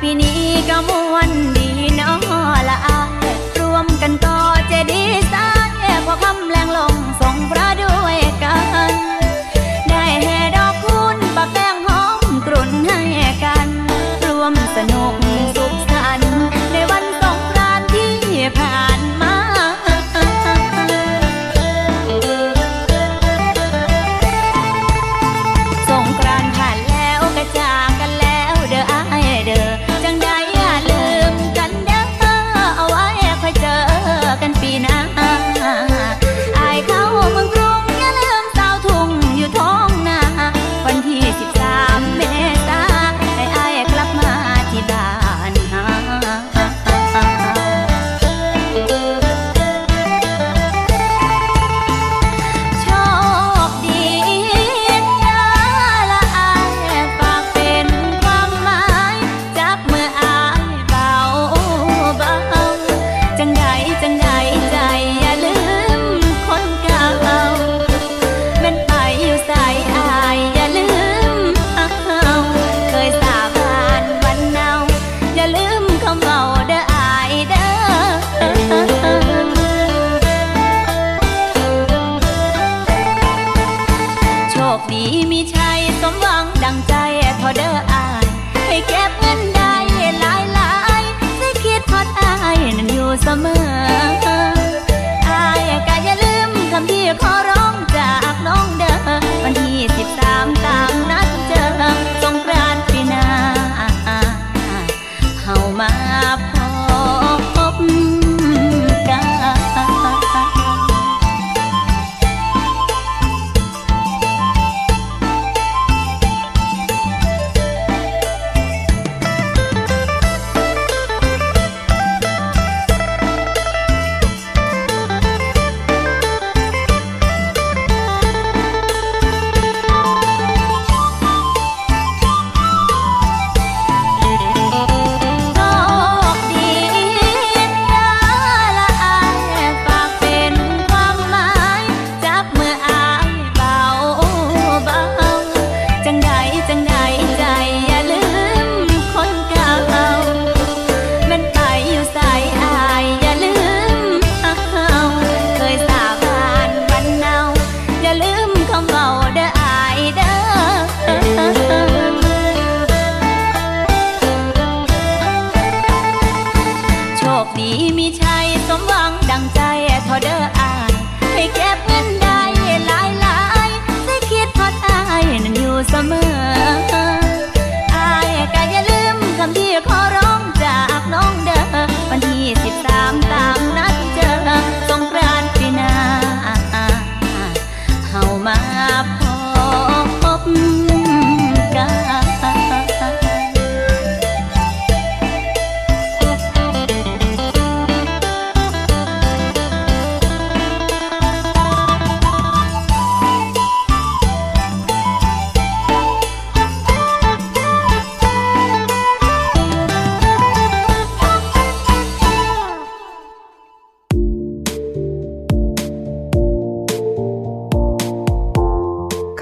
ปีนี้ก็มวน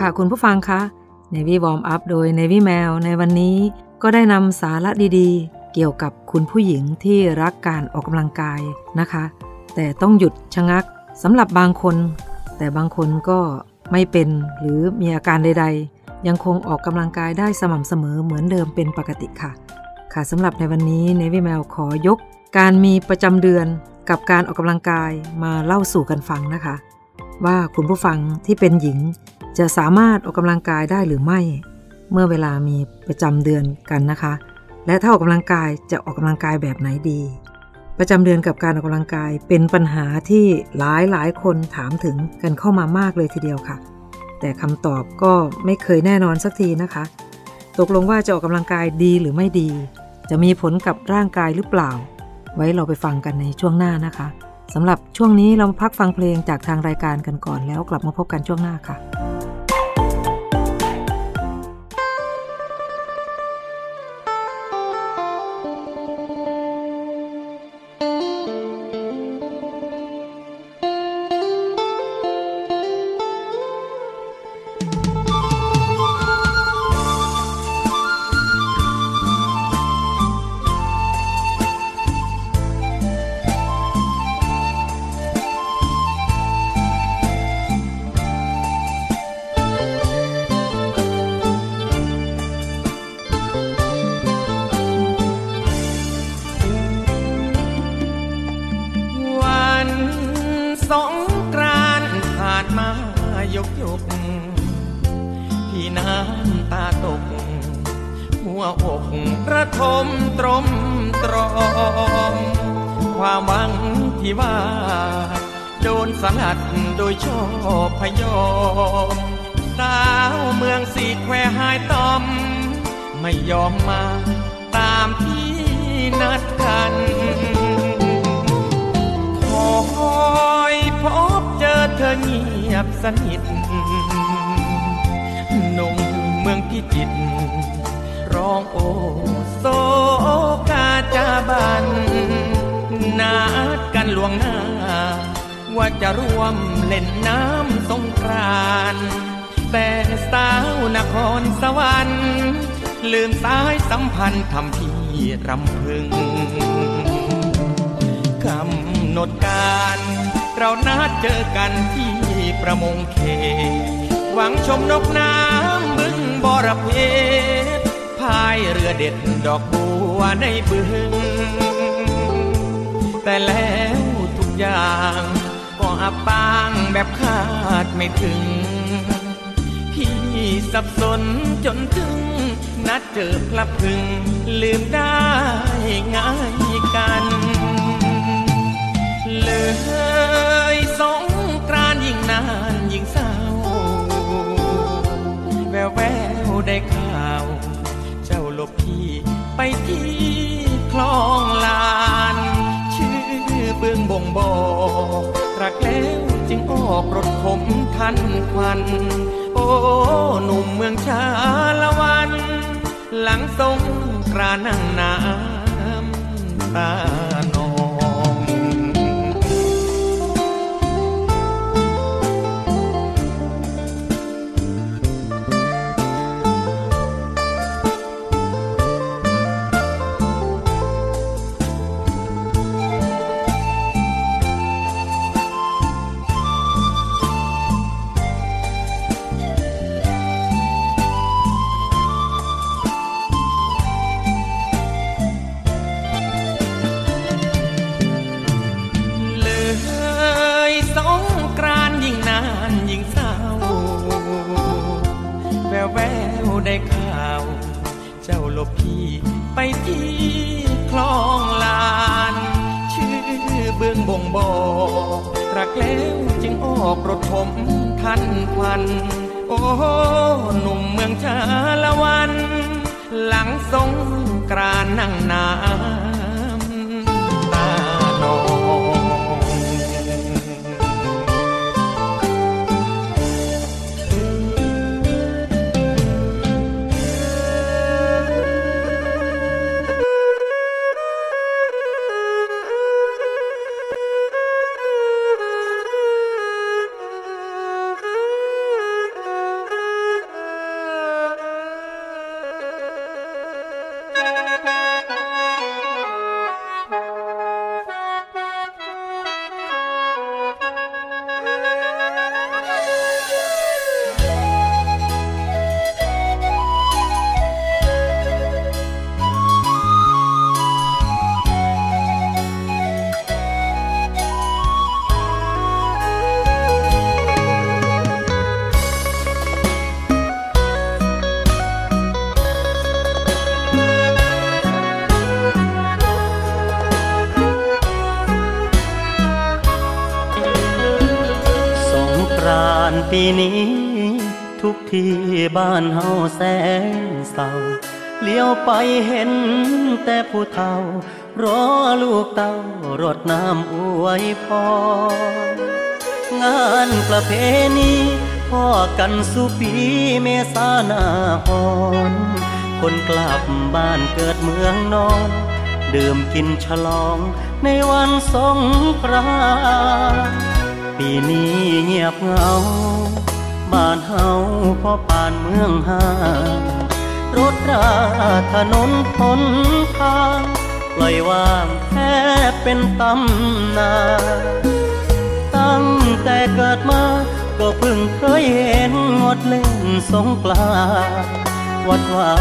ค่ะคุณผู้ฟังคะ Navy Warm Up โดย Navy Mail ในวันนี้ก็ได้นำสาระดีๆ เกี่ยวกับคุณผู้หญิงที่รักการออกกำลังกายนะคะ แต่ต้องหยุดชะงักสำหรับบางคน แต่บางคนก็ไม่เป็นหรือมีอาการใด ๆ ยังคงออกกำลังกายได้สม่ำเสมอเหมือนเดิมเป็นปกติค่ะ ค่ะสำหรับในวันนี้ Navy Mail ขอยก การมีประจำเดือนกับการออกกำลังกายมาเล่าสู่กันฟังนะคะ ว่าคุณผู้ฟังที่เป็นหญิง จะสามารถออกกำลังกายได้หรือไม่ เมื่อเวลามีประจำเดือนกันนะคะ และถ้าออกกำลังกายจะออกกำลังกายแบบไหนดี ประจำเดือนกับการออกกำลังกายเป็นปัญหาที่หลายหลายคนถามถึงกันเข้ามามากเลยทีเดียวค่ะ แต่คำตอบก็ไม่เคยแน่นอนสักทีนะคะ ตกลงว่าจะออกกำลังกายดีหรือไม่ดี จะมีผลกับร่างกายหรือเปล่า ไว้เราไปฟังกันในช่วงหน้านะคะสำหรับช่วงนี้เรามาพักฟังเพลงจากทางรายการกันก่อนแล้วกลับมาพบกันช่วงหน้าค่ะ อกระทมตรมตรอม ความหวังที่ว่า โดนสลัดโดยชอบพยอม สาวเมืองสีแควหายตอม ไม่ยอมมาตามที่นัดกันคอยพบเจอเธอเงียบสนิทหนุ่มเมืองพิจิตร ร้องโอโซกาจาบันนัดกันล่วงหน้า ว่าจะร่วมเล่นน้ำสงกรานแต่สาวนครสวรรค์ลืมสายสัมพันธ์ทำพี่รำพึงกำหนดการ เรานัดเจอกันที่ประมงเข หวังชมนกน้ำบึงบอระเพายเรือเด็ดดอกบัวในบึง แต่แล้วทุกอย่างก็อับปางแบบคาดไม่ถึง พี่สับสนจนถึง นัดเจอพลับพึง ลืมได้ง่ายกันเลยสงกรานยิ่งนานยิ่งเศร้า แววแววได้ข่า หลบพี่ไปที่คลองลาน ชื่อเบื้องบ่งบอกรักแล้วจึงออกรถขมทันควัน โอ้หนุ่มเมืองชาละวัน หลังสงกรานั่งน้ำตา ปีนี้ ทุกที่บ้านเฮาแสนเศร้าเลี้ยวไปเห็นแต่ผู้เฒ่ารอลูกเต้ารดน้ำอวยพรงานประเพณีพ่อกันสุปีเมษาหน้าหอนคนกลับบ้านเกิดเมืองนอนดื่มกินฉลองในวันสงกรานต์ ปีนี้เงียบเหงา บ้านเฮาพ่อปานเมืองหารถราถนนทนทางปล่อยว่างแค่เป็นตำนานตั้งแต่เกิดมาก็เพิ่งเคยเห็นงดเล่นสงกรานวัดว่า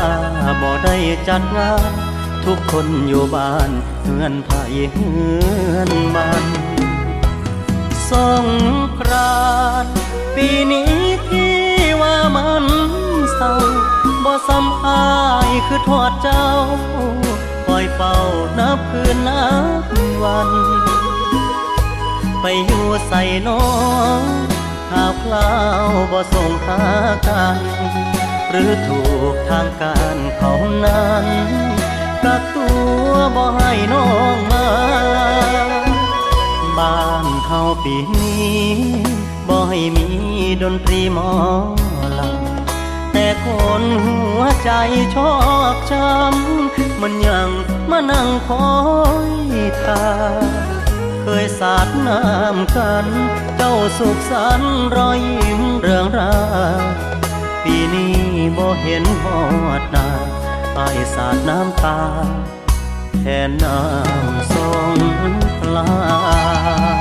บ่ได้จัดงาน ทุกคนอยู่บ้านเฮือนไผ่เฮือนมัน สงกรานปีนี้ที่ว่ามันเศร้าบ่ซ้ำอายคือทอดเจ้าคอยเฝ้านับคืนนับวัน ไปอยู่ใส่น้องข่าวคราวบ่ส่งหากันหรือถูกทางการเขานั้นกักตัวบ่ให้น้องมา บ้านเฮาปีนี้บ่ให้มีดนตรีหมอลำแต่คนหัวใจชอบช้ำมันยังมานั่งคอยทาเคยสาดน้ำกัน เจ้าสุขสันรอยยิ้มเรื่องรา ปีนี้บ่เห็นหอดนาอายสาดน้ำตา แทนน้ำสงกรา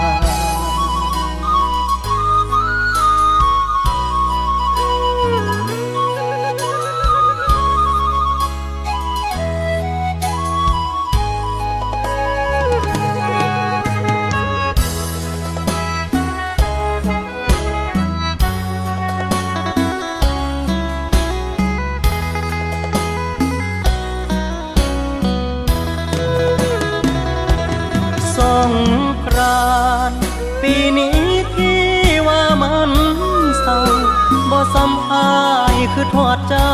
ดเจ้า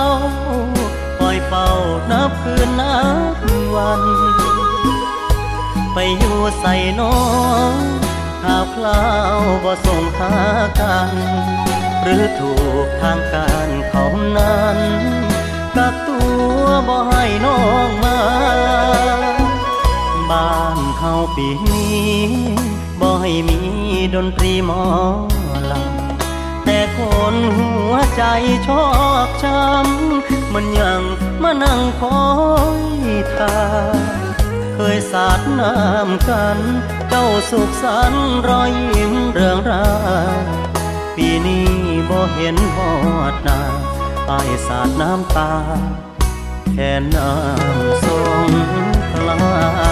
คอยเฝ้านับคืนนับวัน ไปอยู่ใส่น้องข่าวคราวบ่ส่งหากัน หรือถูกทางการเขานั้นกักตัวบ่ให้น้องมา บ้านเฮาปีนี้บ่ให้มีดนตรีหมอลำแต่คนหัวใจชอบ ช้ำมันยังมานั่งคอยทาเคยสาดน้ำกัน เจ้าสุขสันรอยยิ้มเรื่องราปีนี้บ่เห็นหอดน้าอสาดน้ำตา แค่น้ำสงกรา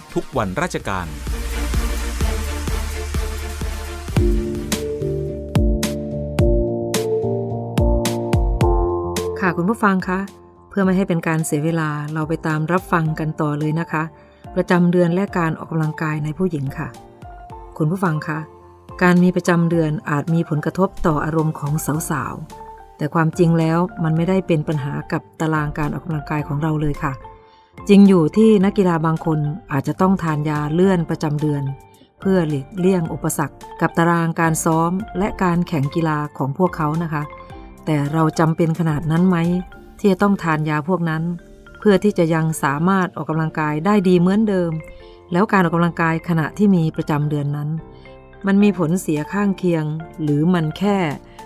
ทุกวันราชการ ค่ะคุณผู้ฟังคะ เพื่อไม่ให้เป็นการเสียเวลาเราไปตามรับฟังกันต่อเลยนะคะ ประจำเดือนและการออกกำลังกายในผู้หญิงค่ะ คุณผู้ฟังคะการมีประจำเดือนอาจมีผลกระทบต่ออารมณ์ของสาวๆ แต่ความจริงแล้วมันไม่ได้เป็นปัญหากับตารางการออกกำลังกายของเราเลยค่ะ จริงอยู่ที่นักกีฬาบางคนอาจจะต้องทานยาเลื่อนประจำเดือน เพื่อหลีกเลี่ยงอุปสรรค กับตารางการซ้อมและการแข่งกีฬาของพวกเขานะคะ แต่เราจำเป็นขนาดนั้นไหม ที่จะต้องทานยาพวกนั้น เพื่อที่จะยังสามารถออกกำลังกายได้ดีเหมือนเดิม แล้วการออกกำลังกายขณะที่มีประจำเดือนนั้น มันมีผลเสียข้างเคียง หรือมันแค่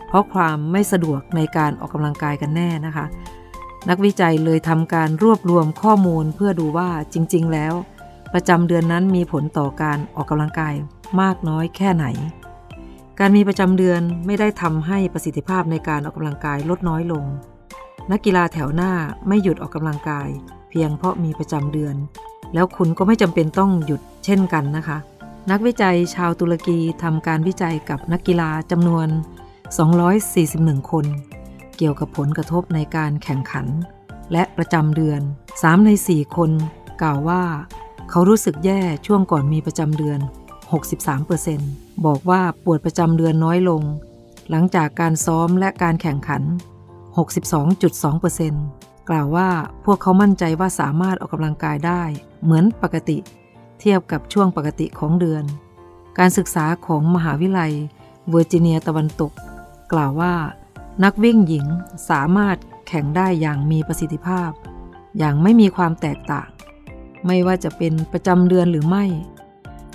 เพราะความไม่สะดวกในการออกกำลังกายกันแน่นะคะ นักวิจัยเลยทำการรวบรวมข้อมูลเพื่อดูว่าจริง ๆ แล้ว ประจำเดือนนั้นมีผลต่อการออกกำลังกายมากน้อยแค่ไหน การมีประจำเดือนไม่ได้ทำให้ประสิทธิภาพในการออกกำลังกายลดน้อยลง นักกีฬาแถวหน้าไม่หยุดออกกำลังกาย เพียงเพราะมีประจำเดือน แล้วคุณก็ไม่จำเป็นต้องหยุดเช่นกันนะคะ นักวิจัยชาวตุรกีทำการวิจัยกับนักกีฬาจำนวน 241 คน เกี่ยวกับผลกระทบในการแข่งขัน และประจำเดือน 3 ใน 4 คนกล่าวว่า เขารู้สึกแย่ช่วงก่อนมีประจำเดือน 63%บอกว่าปวดประจำเดือนน้อยลง หลังจากการซ้อมและการแข่งขัน 62.2%กล่าวว่าพวกเขามั่นใจว่าสามารถออกกำลังกายได้ เหมือนปกติ เทียบกับช่วงปกติของเดือน การศึกษาของมหาวิทยาลัยเวอร์จิเนียตะวันตก กล่าวว่า นักวิ่งหญิงสามารถแข่งได้อย่างมีประสิทธิภาพ อย่างไม่มีความแตกต่าง ไม่ว่าจะเป็นประจำเดือนหรือไม่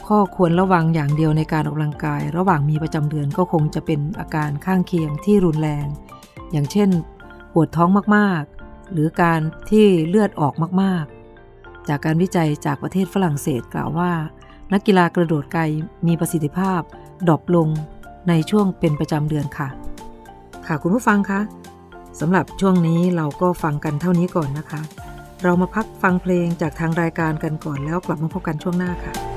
ข้อควรระวังอย่างเดียวในการออกกำลังกาย ระหว่างมีประจำเดือนก็คงจะเป็นอาการข้างเคียงที่รุนแรง อย่างเช่น ปวดท้องมากๆ หรือการที่เลือดออกมากๆ จากการวิจัยจากประเทศฝรั่งเศสกล่าวว่า นักกีฬากระโดดไกลมีประสิทธิภาพดรอปลงในช่วงเป็นประจำเดือนค่ะ ค่ะคุณผู้ฟังคะสำหรับช่วงนี้เราก็ฟังกันเท่านี้ก่อนนะคะ เรามาพักฟังเพลงจากทางรายการกันก่อนแล้วกลับมาพบกันช่วงหน้าค่ะ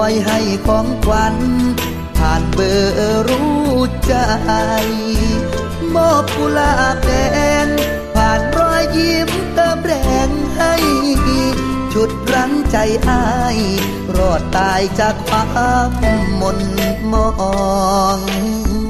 อยให้ของขวัญ ผ่านเบอร์รู้ใจมอบกุหลาบแดงผ่านรอยยิ้มเติมแรงให้ ชุดรั้งใจอาย รอดตายจากความมนมอง「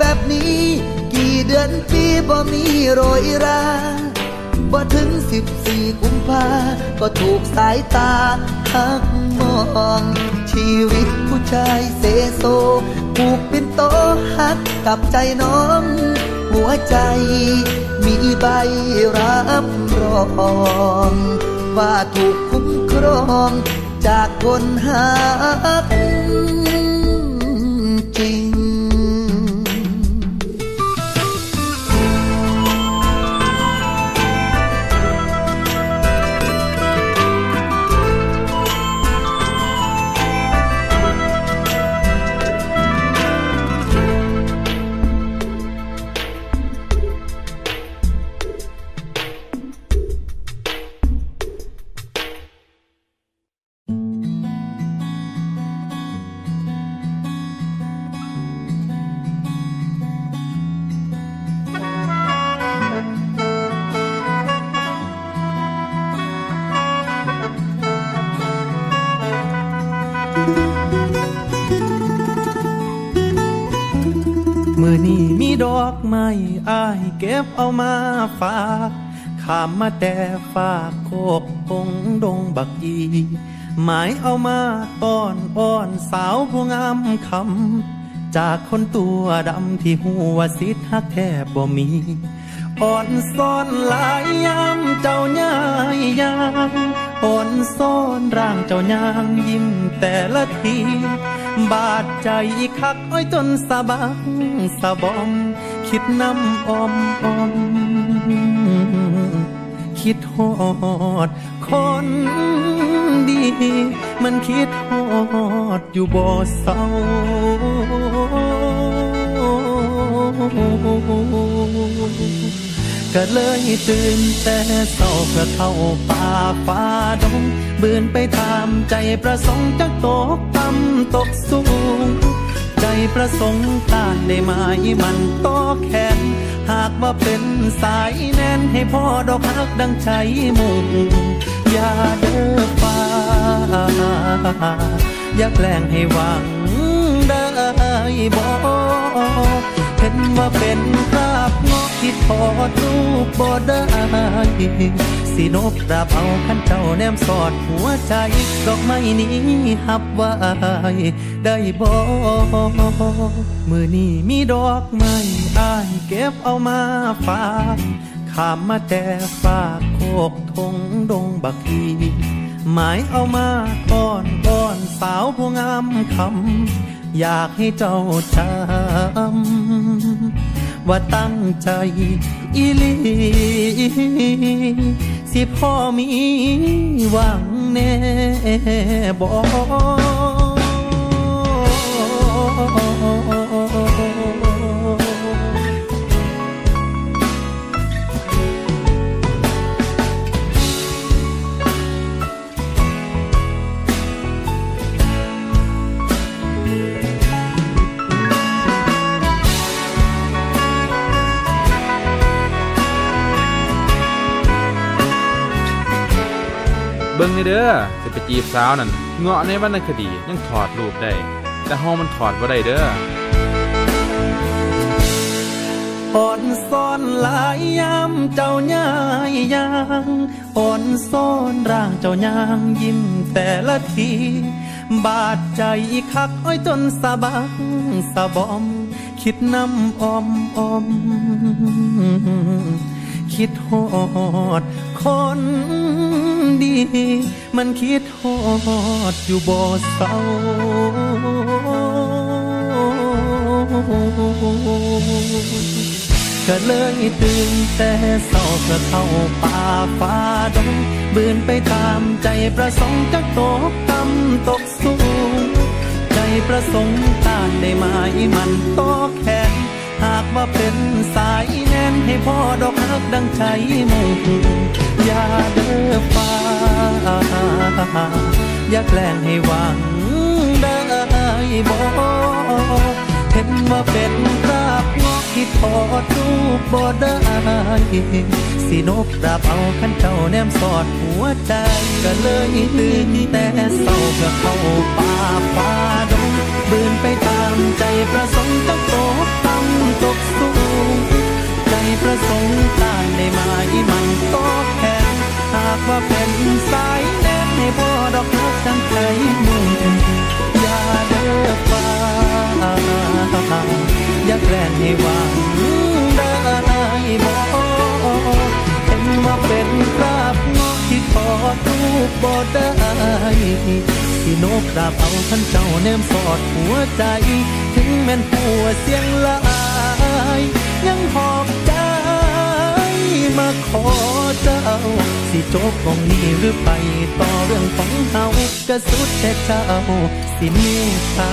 แบบนี้ กี่เดือนปีบ่มีโรยราบ่ถึงสิบสี่กุมภาก็ถูกสายตาหักมอง ชีวิตผู้ชายเสโซผูกเป็นโตหักกับใจน้อง หัวใจมีใบรับรองว่าถูกคุ้มครองจากคนหัก บเอามาฝากขามมาแต่ฝากโคกพงดงบักอีหมายเอามาต้อนอ้อนสาวผู้งามคำจากคนตัวดำที่หัวสิทธิ์ฮักแทบบ่มีอ่อนซ่อนหลายยามเจ้าย่ายยางอ่อนซ่อนร่างเจ้ายางยิ้มแต่ละที บาดใจคักอ้อยจนสะบังสะบอม คิดน้ำอมอม คิดฮอด คนดี มันคิดฮอดอยู่บ่เศร้าก็เลยตื่นแต่เศร้าเพื่อเข้าป่าฟ้าดงบืนไปตามใจประสงค์จักตกต่ำตกสูง ใจประสงค์ต้านได้ไหมมันโตแขน หากว่าเป็นสายแน่นให้พ่อดอกฮักดังใจมุ่งอย่าเด้อฟ้า อย่าแกล้งให้หวังได้บอกเห็นว่าเป็นพระ ที่ทอดรูปบ่ได้สินบราบเอาขันเจ้าแนมสอดหัวใจ ดอกไม้นี้หับไว้ได้บ่มือนี้มีดอกไม้อายเก็บเอามาฝากขามมาแต่ฝากโคกทงดงบักีหมายเอามาก้อนก้อนสาวผู้งามคำอยากให้เจ้าจำ ว่าตั้งใจ อีลีสิพ่อมีหวังแน่บอก บิ่งนี่เด้อจะไปจีบสาวนั่นเงาะในวรรณคดียังถอดรูปได้ แต่เฮามันถอดบ่ได้เด้ออ่อนซ่อนหลายยามเจ้าย่ายยางอ่อนซ่อนร่างเจ้ายางยิ้มแต่ละที บาดใจคักอ้อยจนสะบังสะบอม คิดน้ำอมอม คิดฮอด คนดี มันคิดฮอดอยู่บ่เศร้าก็เลยตื่นแต่เศร้าเพื่อเข้าป่าฟ้าดงบืนไปตามใจประสงค์จักตกต่ำตกสูง ใจประสงค์ต้านได้ไหมมันโตแขนหากว่าเป็นสายแน่นให้พ่อดอกฮักดังใจมุ่งอย่าเด้อฟ้า อยากแกล้งให้หวังได้บ่เห็นว่าเป็นคราบงอกที่ทอดรูปบ่ได้สินกดาบเอาขันเจ้าแนมสอดหัวใจก็เลยตื่นแต่เศร้าเพื่อเข้าป่าฟ้าดงบืนไปตามใจประสงค์จะตกต่ำ ตกสูง ใจประสงค์ตานได้มาอีมันตอบแทนหากว่าเป็นสายแน่ให้พ่อดอกรักจังใจมุ่งอย่าเด้อฟ้าอย่าแกล้งให้หวังได้บ่เห็นว่าเป็นคราบงอกที่ทอดรูปบ่ได้ที่นกดาบเอาท่านเจ้าแนมสอดหัวใจ ถึงแม่นหัวเสียงลา ยังหอบใจมาขอเจ้า สิจบตรงนี้หรือไปต่อเรื่องของเฮากระสุดแต่เจ้า สิเมตตา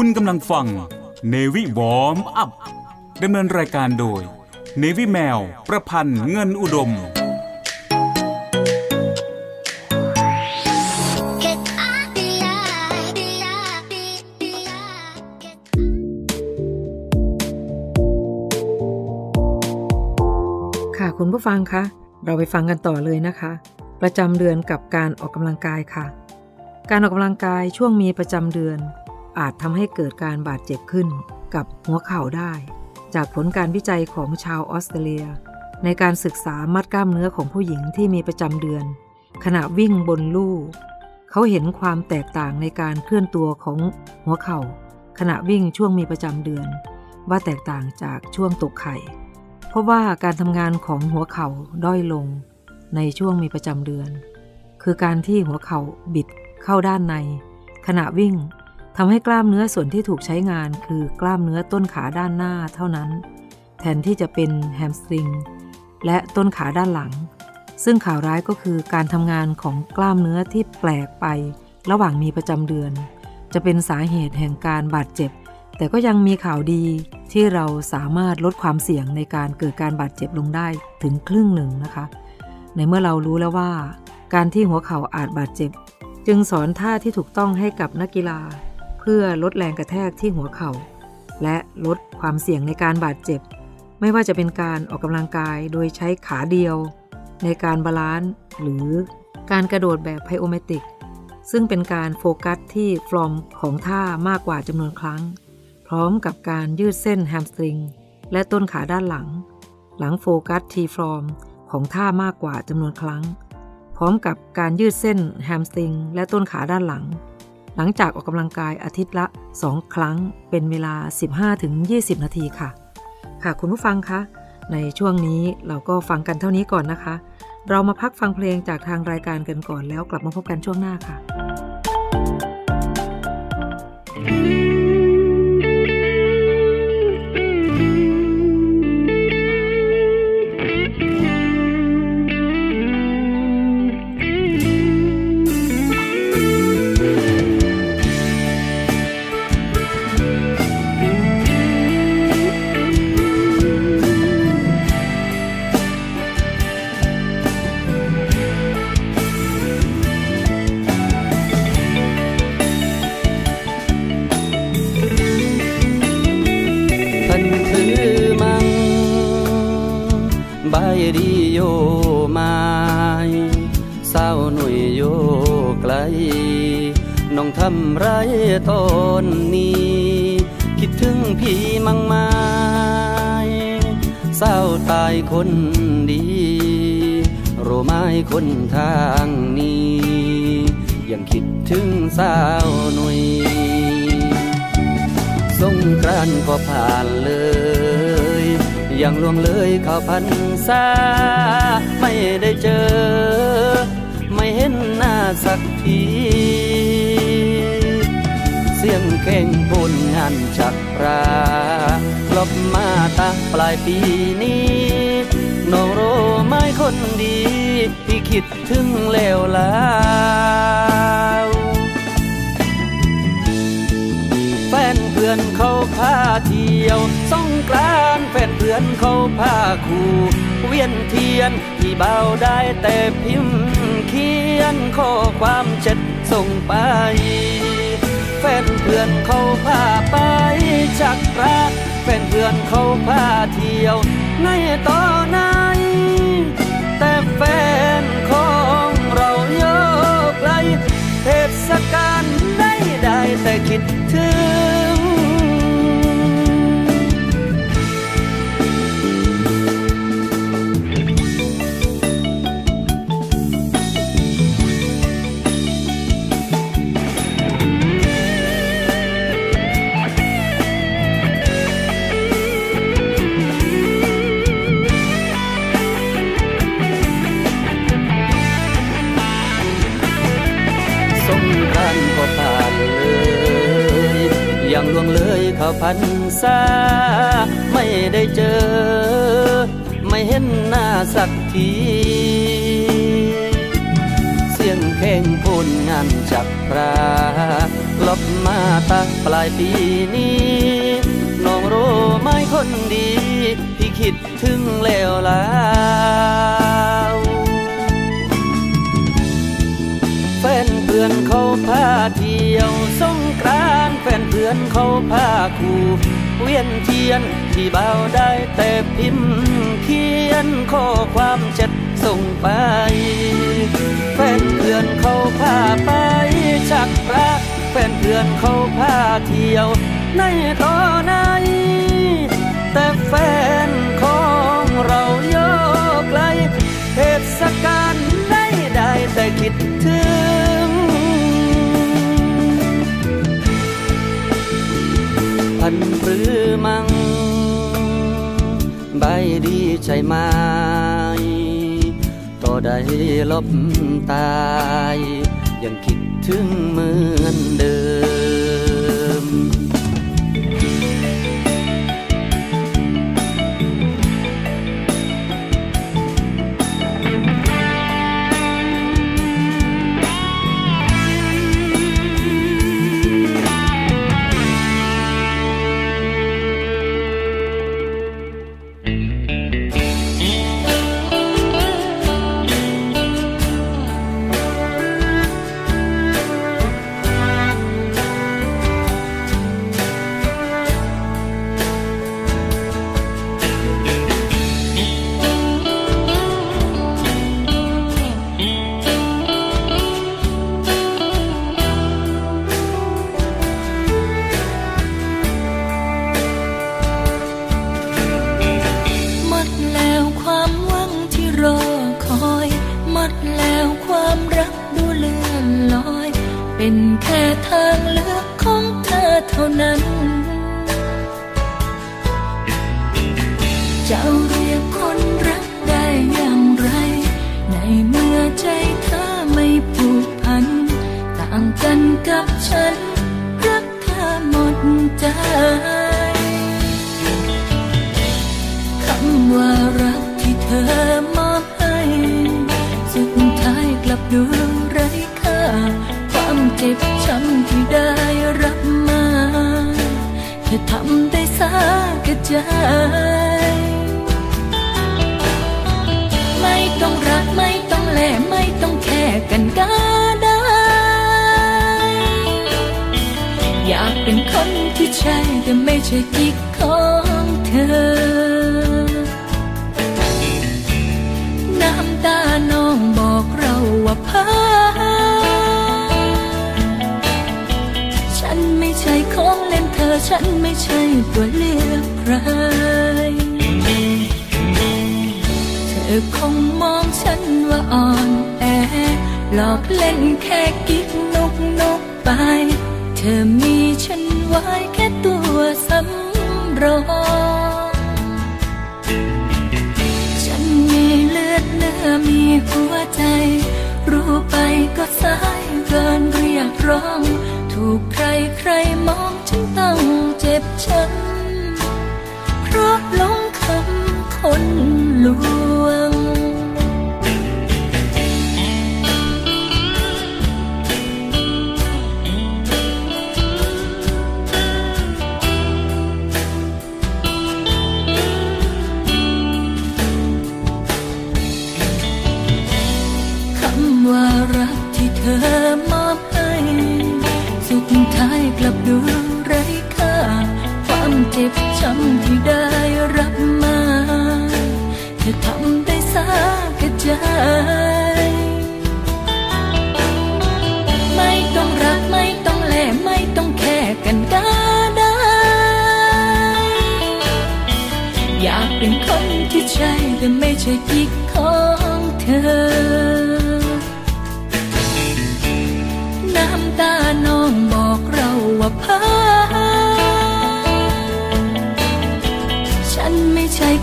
คุณกำลังฟัง Navy Warm Up ดำเนินรายการโดย Navy แมว ประพันธ์เงินอุดม ค่ะคุณผู้ฟังคะเราไปฟังกันต่อเลยนะคะ ประจำเดือนกับการออกกำลังกายค่ะ การออกกำลังกายช่วงมีประจำเดือน อาจทำให้เกิดการบาดเจ็บขึ้นกับหัวเข่าได้ จากผลการวิจัยของชาวออสเตรเลีย ในการศึกษามัดกล้ามเนื้อของผู้หญิงที่มีประจำเดือน ขณะวิ่งบนลู่เขาเห็นความแตกต่างในการเคลื่อนตัวของหัวเข่า ขณะวิ่งช่วงมีประจำเดือน ว่าแตกต่างจากช่วงตกไข่ เพราะว่าการทำงานของหัวเข่าด้อยลงในช่วงมีประจำเดือน คือการที่หัวเข่าบิดเข้าด้านใน ขณะวิ่ง ทำให้กล้ามเนื้อส่วนที่ถูกใช้งานคือกล้ามเนื้อต้นขาด้านหน้าเท่านั้น แทนที่จะเป็นแฮมสตริงและต้นขาด้านหลัง ซึ่งข่าวร้ายก็คือการทำงานของกล้ามเนื้อที่แปลกไป ระหว่างมีประจำเดือน จะเป็นสาเหตุแห่งการบาดเจ็บ แต่ก็ยังมีข่าวดีที่เราสามารถลดความเสี่ยงในการเกิดการบาดเจ็บลงได้ถึงครึ่งหนึ่งนะคะ ในเมื่อเรารู้แล้วว่า การที่หัวเข่าอาจบาดเจ็บ จึงสอนท่าที่ถูกต้องให้กับนักกีฬา เพื่อลดแรงกระแทกที่หัวเข่า และลดความเสี่ยงในการบาดเจ็บ ไม่ว่าจะเป็นการออกกำลังกายโดยใช้ขาเดียว ในการ balance หรือการกระโดดแบบ plyometric ซึ่งเป็นการโฟกัสที่ฟลอมของท่ามากกว่าจำนวนครั้ง พร้อมกับการยืดเส้น hamstring และต้นขาด้านหลัง หลังโฟกัสทีฟลอมของท่ามากกว่าจำนวนครั้ง พร้อมกับการยืดเส้นแฮมสตริง และต้นขาด้านหลัง หลังจากออกกำลังกายอาทิตย์ละ 2 ครั้งเป็นเวลา 15-20 นาทีค่ะ ค่ะคุณผู้ฟังคะ ในช่วงนี้เราก็ฟังกันเท่านี้ก่อนนะคะ เรามาพักฟังเพลงจากทางรายการกันก่อนแล้วกลับมาพบกันช่วงหน้าค่ะพัน คนดีโรไม้คนทางนี้ ยังคิดถึงสาวหน่ยสงกรานก็ผ่านเลย ยังล่วงเลยเข้าพันษาไม่ได้เจอ ไม่เห็นหน้าสักที เสียงเข่งพูนงานจัก ราลบมาตาปลายปีนี้น้องโรไม้คนดีที่คิดถึงแล้วลาวแฟนเพื่อนเขาพาเที่ยวสงกรานแฟนเพื่อนเขาพาคู่ เวียนเทียนที่เบาได้แต่พิมพ์เขียนข้อความเช็ดส่งไป แฟนเพื่อนเขา พาไปจักรักแฟนเพื่อนเขาพาเที่ยว ในตอนไหนแต่แฟนของเราโยกไกลเทศกาลได้ได้แต่คิดถึง ทีเสียงเพลงพูนงานจับปลาลบมาตั้งปลายปีนี้น้องรู้ไหมคนดีที่คิดถึงแล้วแล้วแฟนเพื่อนเขาพาเที่ยวสงกรานแฟนเพื่อนเขาพาคู่ เวียนเทียนที่เบาได้แต่ พิมพ์เขียนข้อความเจ็ดส่งไป แฟนเพื่อนเขาพาไปชักพระแฟนเพื่อนเขาพาเที่ยว ในตอนไหนแต่แฟนของเราโยกไกลเทศกาลได้ได้แต่คิดถึง พันปรือมัง ดีใจไหมต่อได้ลบตาย ยังคิดถึงเหมือนเดิม ช่ของเล่นเธอฉันไม่ใช่ตัวเลือกใคร เธอคงมองฉันว่าอ่อนแอ หลอกเล่นแค่กิ๊กนกนกไป เธอมีฉันไว้แค่ตัวสำรองฉันมีเลือดเนื้อมีหัวใจ รู้ไปก็สายเกินเรียกร้อง ถูกใครใครมองฉันต้องเจ็บช้ำเพราะหลงคำคนลวง ช้ำที่ได้รับมาเธอทำได้สักใจ ไม่ต้องรักไม่ต้องแลไม่ต้องแค่กันก็ได้ อยากเป็นคนที่ใช่แต่ไม่ใช่กิ๊กของเธอ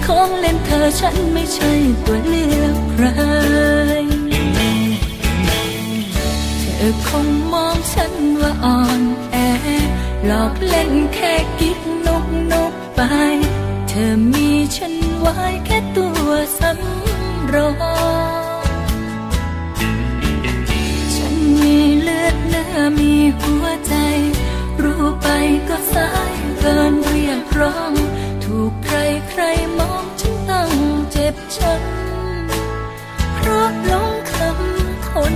ของเล่นเธอฉันไม่ใช่ตัวเลือกใคร เธอคงมองฉันว่าอ่อนแอ หลอกเล่นแค่กิ๊กนกนกไป เธอมีฉันไว้แค่ตัวสำรองฉันมีเลือดเนื้อมีหัวใจ รู้ไปก็สายเกินเรียกร้อง กใครใครมองฉันตั้งเจ็บช้ำเพราะหลงคำคน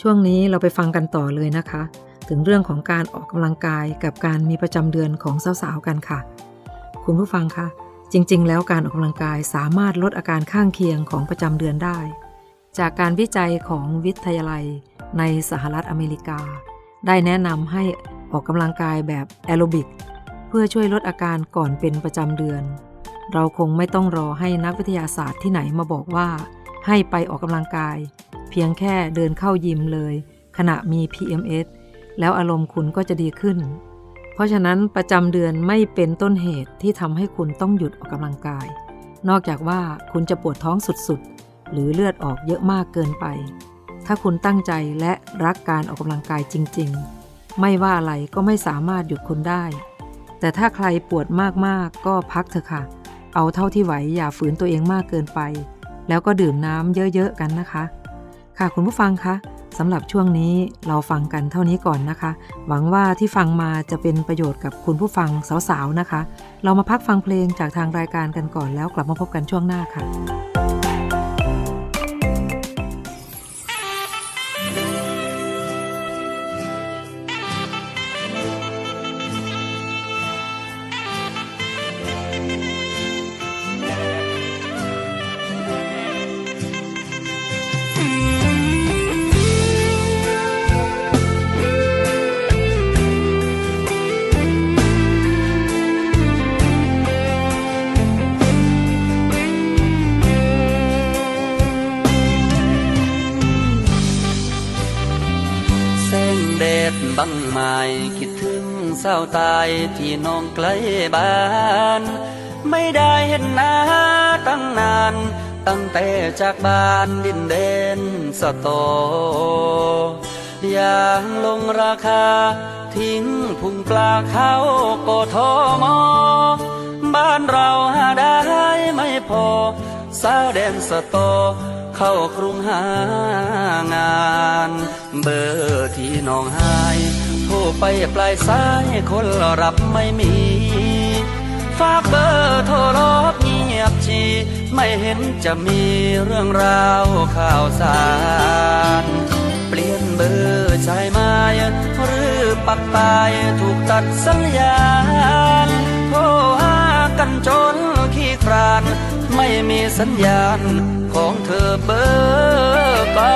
ช่วงนี้เราไปฟังกันต่อเลยนะคะ ถึงเรื่องของการออกกำลังกายกับการมีประจำเดือนของสาวๆกันค่ะ คุณผู้ฟังคะจริง ๆ แล้วการออกกำลังกายสามารถลดอาการข้างเคียงของประจำเดือนได้ จากการวิจัยของวิทยาลัยในสหรัฐอเมริกา ได้แนะนำให้ออกกำลังกายแบบแอโรบิกเพื่อช่วยลดอาการก่อนเป็นประจำเดือน เราคงไม่ต้องรอให้นักวิทยาศาสตร์ที่ไหนมาบอกว่า ให้ไปออกกำลังกาย เพียงแค่เดินเข้ายิมเลย ขณะมี PMS แล้วอารมณ์คุณก็จะดีขึ้น เพราะฉะนั้นประจำเดือนไม่เป็นต้นเหตุที่ทำให้คุณต้องหยุดออกกำลังกาย นอกจากว่าคุณจะปวดท้องสุดๆ หรือเลือดออกเยอะมากเกินไป ถ้าคุณตั้งใจและรักการออกกำลังกายจริง ๆ ไม่ว่าอะไรก็ไม่สามารถหยุดคุณได้ แต่ถ้าใครปวดมากๆ ก็พักเถอะค่ะ เอาเท่าที่ไหวอย่าฝืนตัวเองมากเกินไป แล้วก็ดื่มน้ำเยอะๆกันนะคะ ค่ะคุณผู้ฟังคะสำหรับช่วงนี้เราฟังกันเท่านี้ก่อนนะคะ หวังว่าที่ฟังมาจะเป็นประโยชน์กับคุณผู้ฟังสาวๆนะคะ เรามาพักฟังเพลงจากทางรายการกันก่อนแล้วกลับมาพบกันช่วงหน้าค่ะ น้องไกลบ้านไม่ได้เห็นหน้าตั้งนาน ตั้งแต่จากบ้านดินเดนสะตอย่างลงราคา ทิ้งพุงปลาเข้าโกทมบ้านเราหาได้ไม่พอสาวแดนสะโตเข้ากรุงหางาน เบอร์ที่น้องหาย โทรไปปลายสายคนรับไม่มี ฝากเบอร์โทรลบเงียบชี ไม่เห็นจะมีเรื่องราวข่าวสาร เปลี่ยนเบอร์ใช่ไหมหรือปักตายถูกตัดสัญญาณโทรหากันจนขี้ครานไม่มีสัญญาณของเธอเบอร์เก่า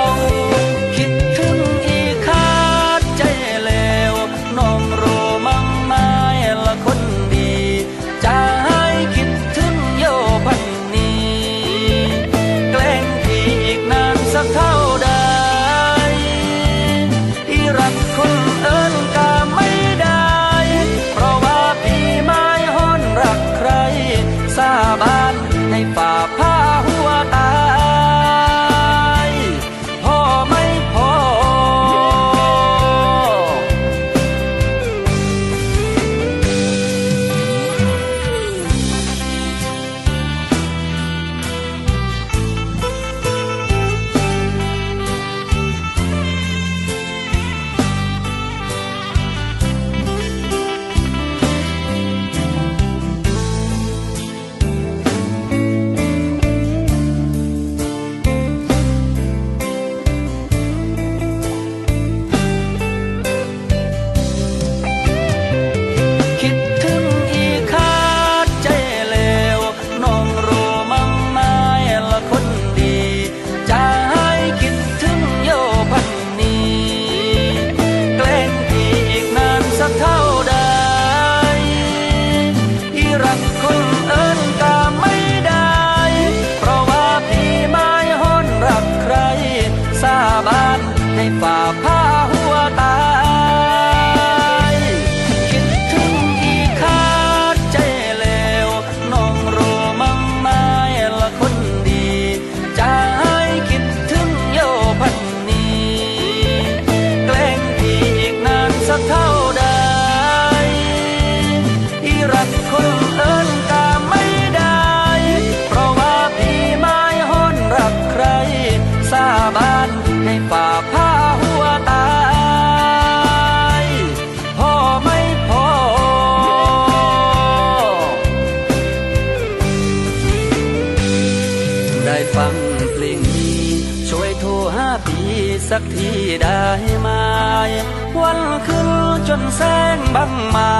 บังไม้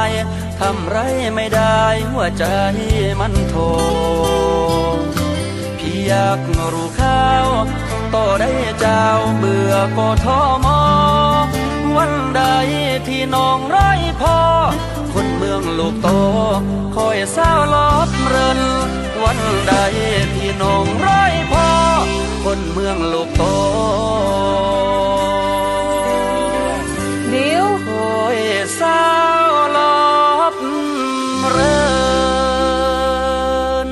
ทำไรไม่ได้หัวใจมันโทพี่อยากรู้ข่าวต่อได้เจ้าเบื่อก็ทอมอวันใดที่น้องไร้พ่อคนเมืองลูกโต คอยเศร้าลอบเริน วันใดที่น้องไร้พ่อคนเมืองลูกโต ยสาลบเริน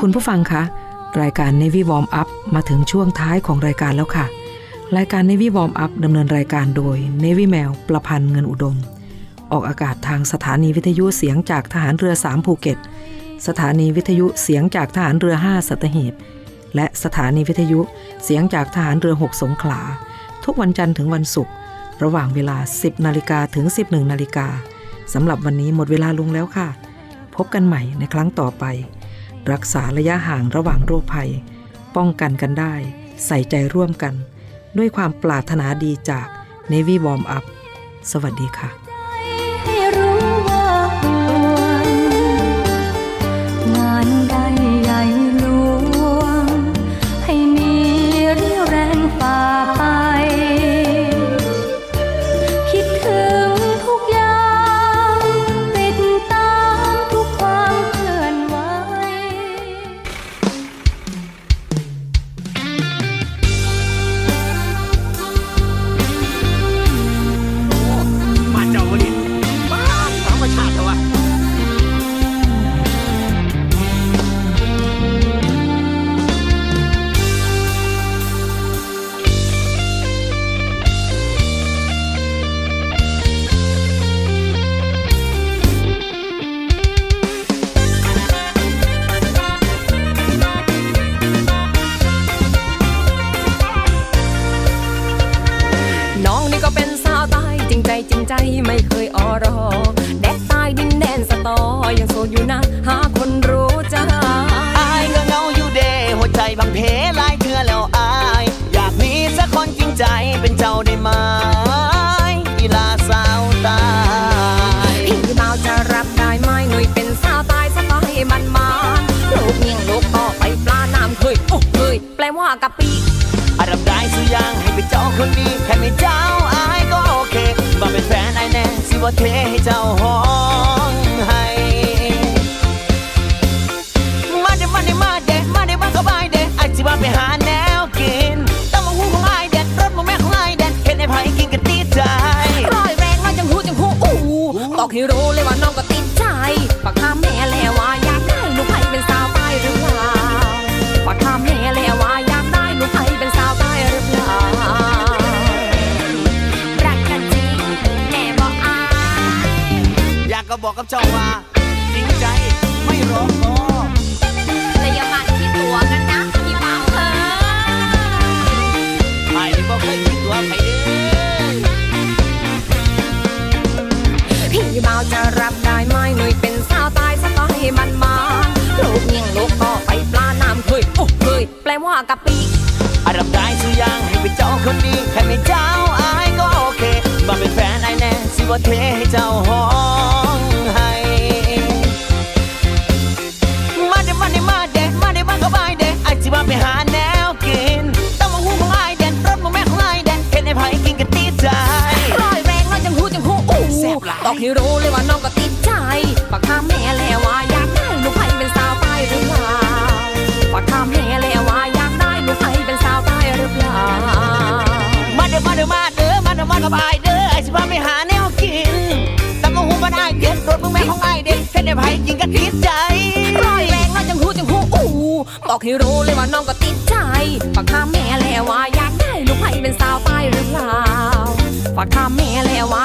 คุณผู้ฟังคะรายการ Navy Warm Up มาถึงช่วงท้ายของรายการแล้วค่ะ รายการ Navy Warm Up ดำเนินรายการโดย Navy แมวประพันธ์เงินอุดม ออกอากาศทางสถานีวิทยุเสียงจากทหารเรือ 3 ภูเก็ต สถานีวิทยุเสียงจากทหารเรือ 5 สัตหีบ และสถานีวิทยุเสียงจากทหารเรือ 6 สงขลา ทุกวันจันทร์ถึงวันศุกร์ ระหว่างเวลา 10 นาฬิกาถึง 11 นาฬิกาสำหรับวันนี้หมดเวลาลงแล้วค่ะ พบกันใหม่ในครั้งต่อไป รักษาระยะห่างระหว่างโรคภัย ป้องกันกันได้ ใส่ใจร่วมกัน ด้วยความปรารถนาดีจาก Navy Warm Up สวัสดีค่ะากะปิอารับได้สุยังให้เป็นเจ้าคนดีแค่ไม่เจ้าอายก็โอเคมาเป็นแฟนไอแน่สิว่าเทให้เจ้าหอม เจ้าว่าจริงใจไม่ร้อคอแต่อย่ามาคิดตัวกันนะพี่บ่าวเฮ้ยไอ้นี่บ่เคยคิดตัวใครเด้อพี่บ่าวจะรับได้ไหมหนุ่ยเป็นสาวใต้สไตล์มันมาลูกเมียงลูกก็ไปปลาน้ำเคยโอ้เคยแปลว่ากะปิอารับได้สุอยางให้เป็นเจ้าคนดีแค่ไม่เจ้าอายก็โอเคมาเป็นแฟนไอายแน่สิว่าเทให้เจ้าหอง เห็นไอ้ไผกินกันตีใจร้อยแรงมาจังหูจังหูอู้บอกให้รู้เลยว่าน้องก็ติดใจฝากคำแม่แล้วว่าอยากได้ลูกให้เป็นสาวใต้หรือเปล่าฝากคำแม่แล้วว่า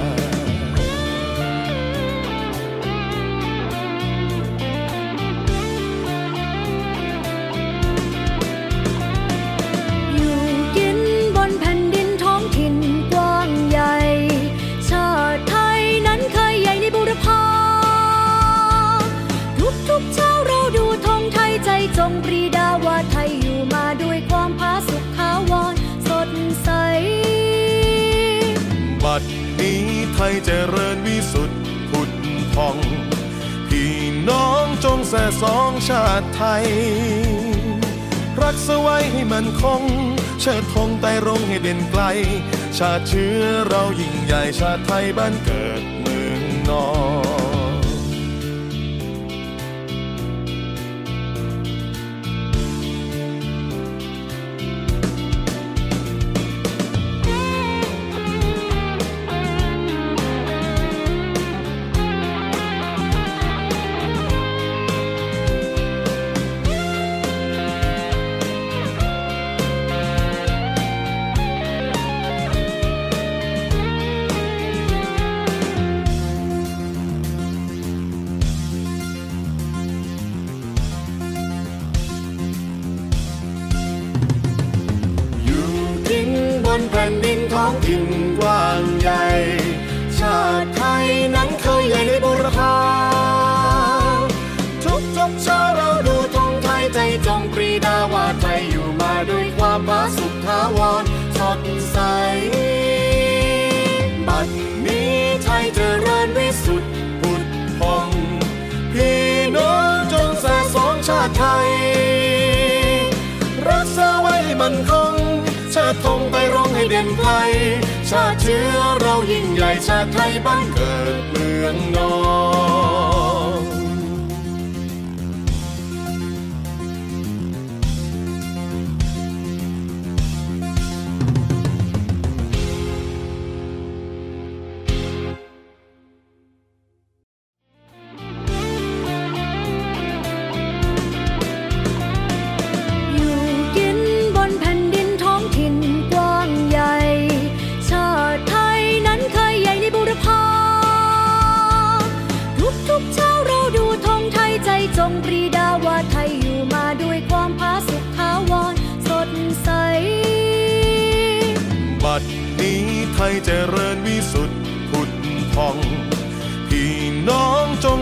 เจริญวิสุทธิ์ผุดพอง พี่น้องจงแส่สองชาติไทย รักสไว้ให้มันคง เชิดธงไต่รงให้เด่นไกล ชาติเชื้อเรายิ่งใหญ่ชาติไทยบ้านเกิดเมืองนอน ถิ่นกว้างใหญ่ ชาติไทยนั้นเคยใหญ่ในบุรพาทุกทุกเช้าเราดูธงไทยใจจงปรีดาว่าไทยอยู่มาด้วยความผาสุกทาว ชาติธงไปร้องให้เด่นไกล ชาติเชื้อเรายิ่งใหญ่ชาติไทยบ้านเกิดเมืองนอน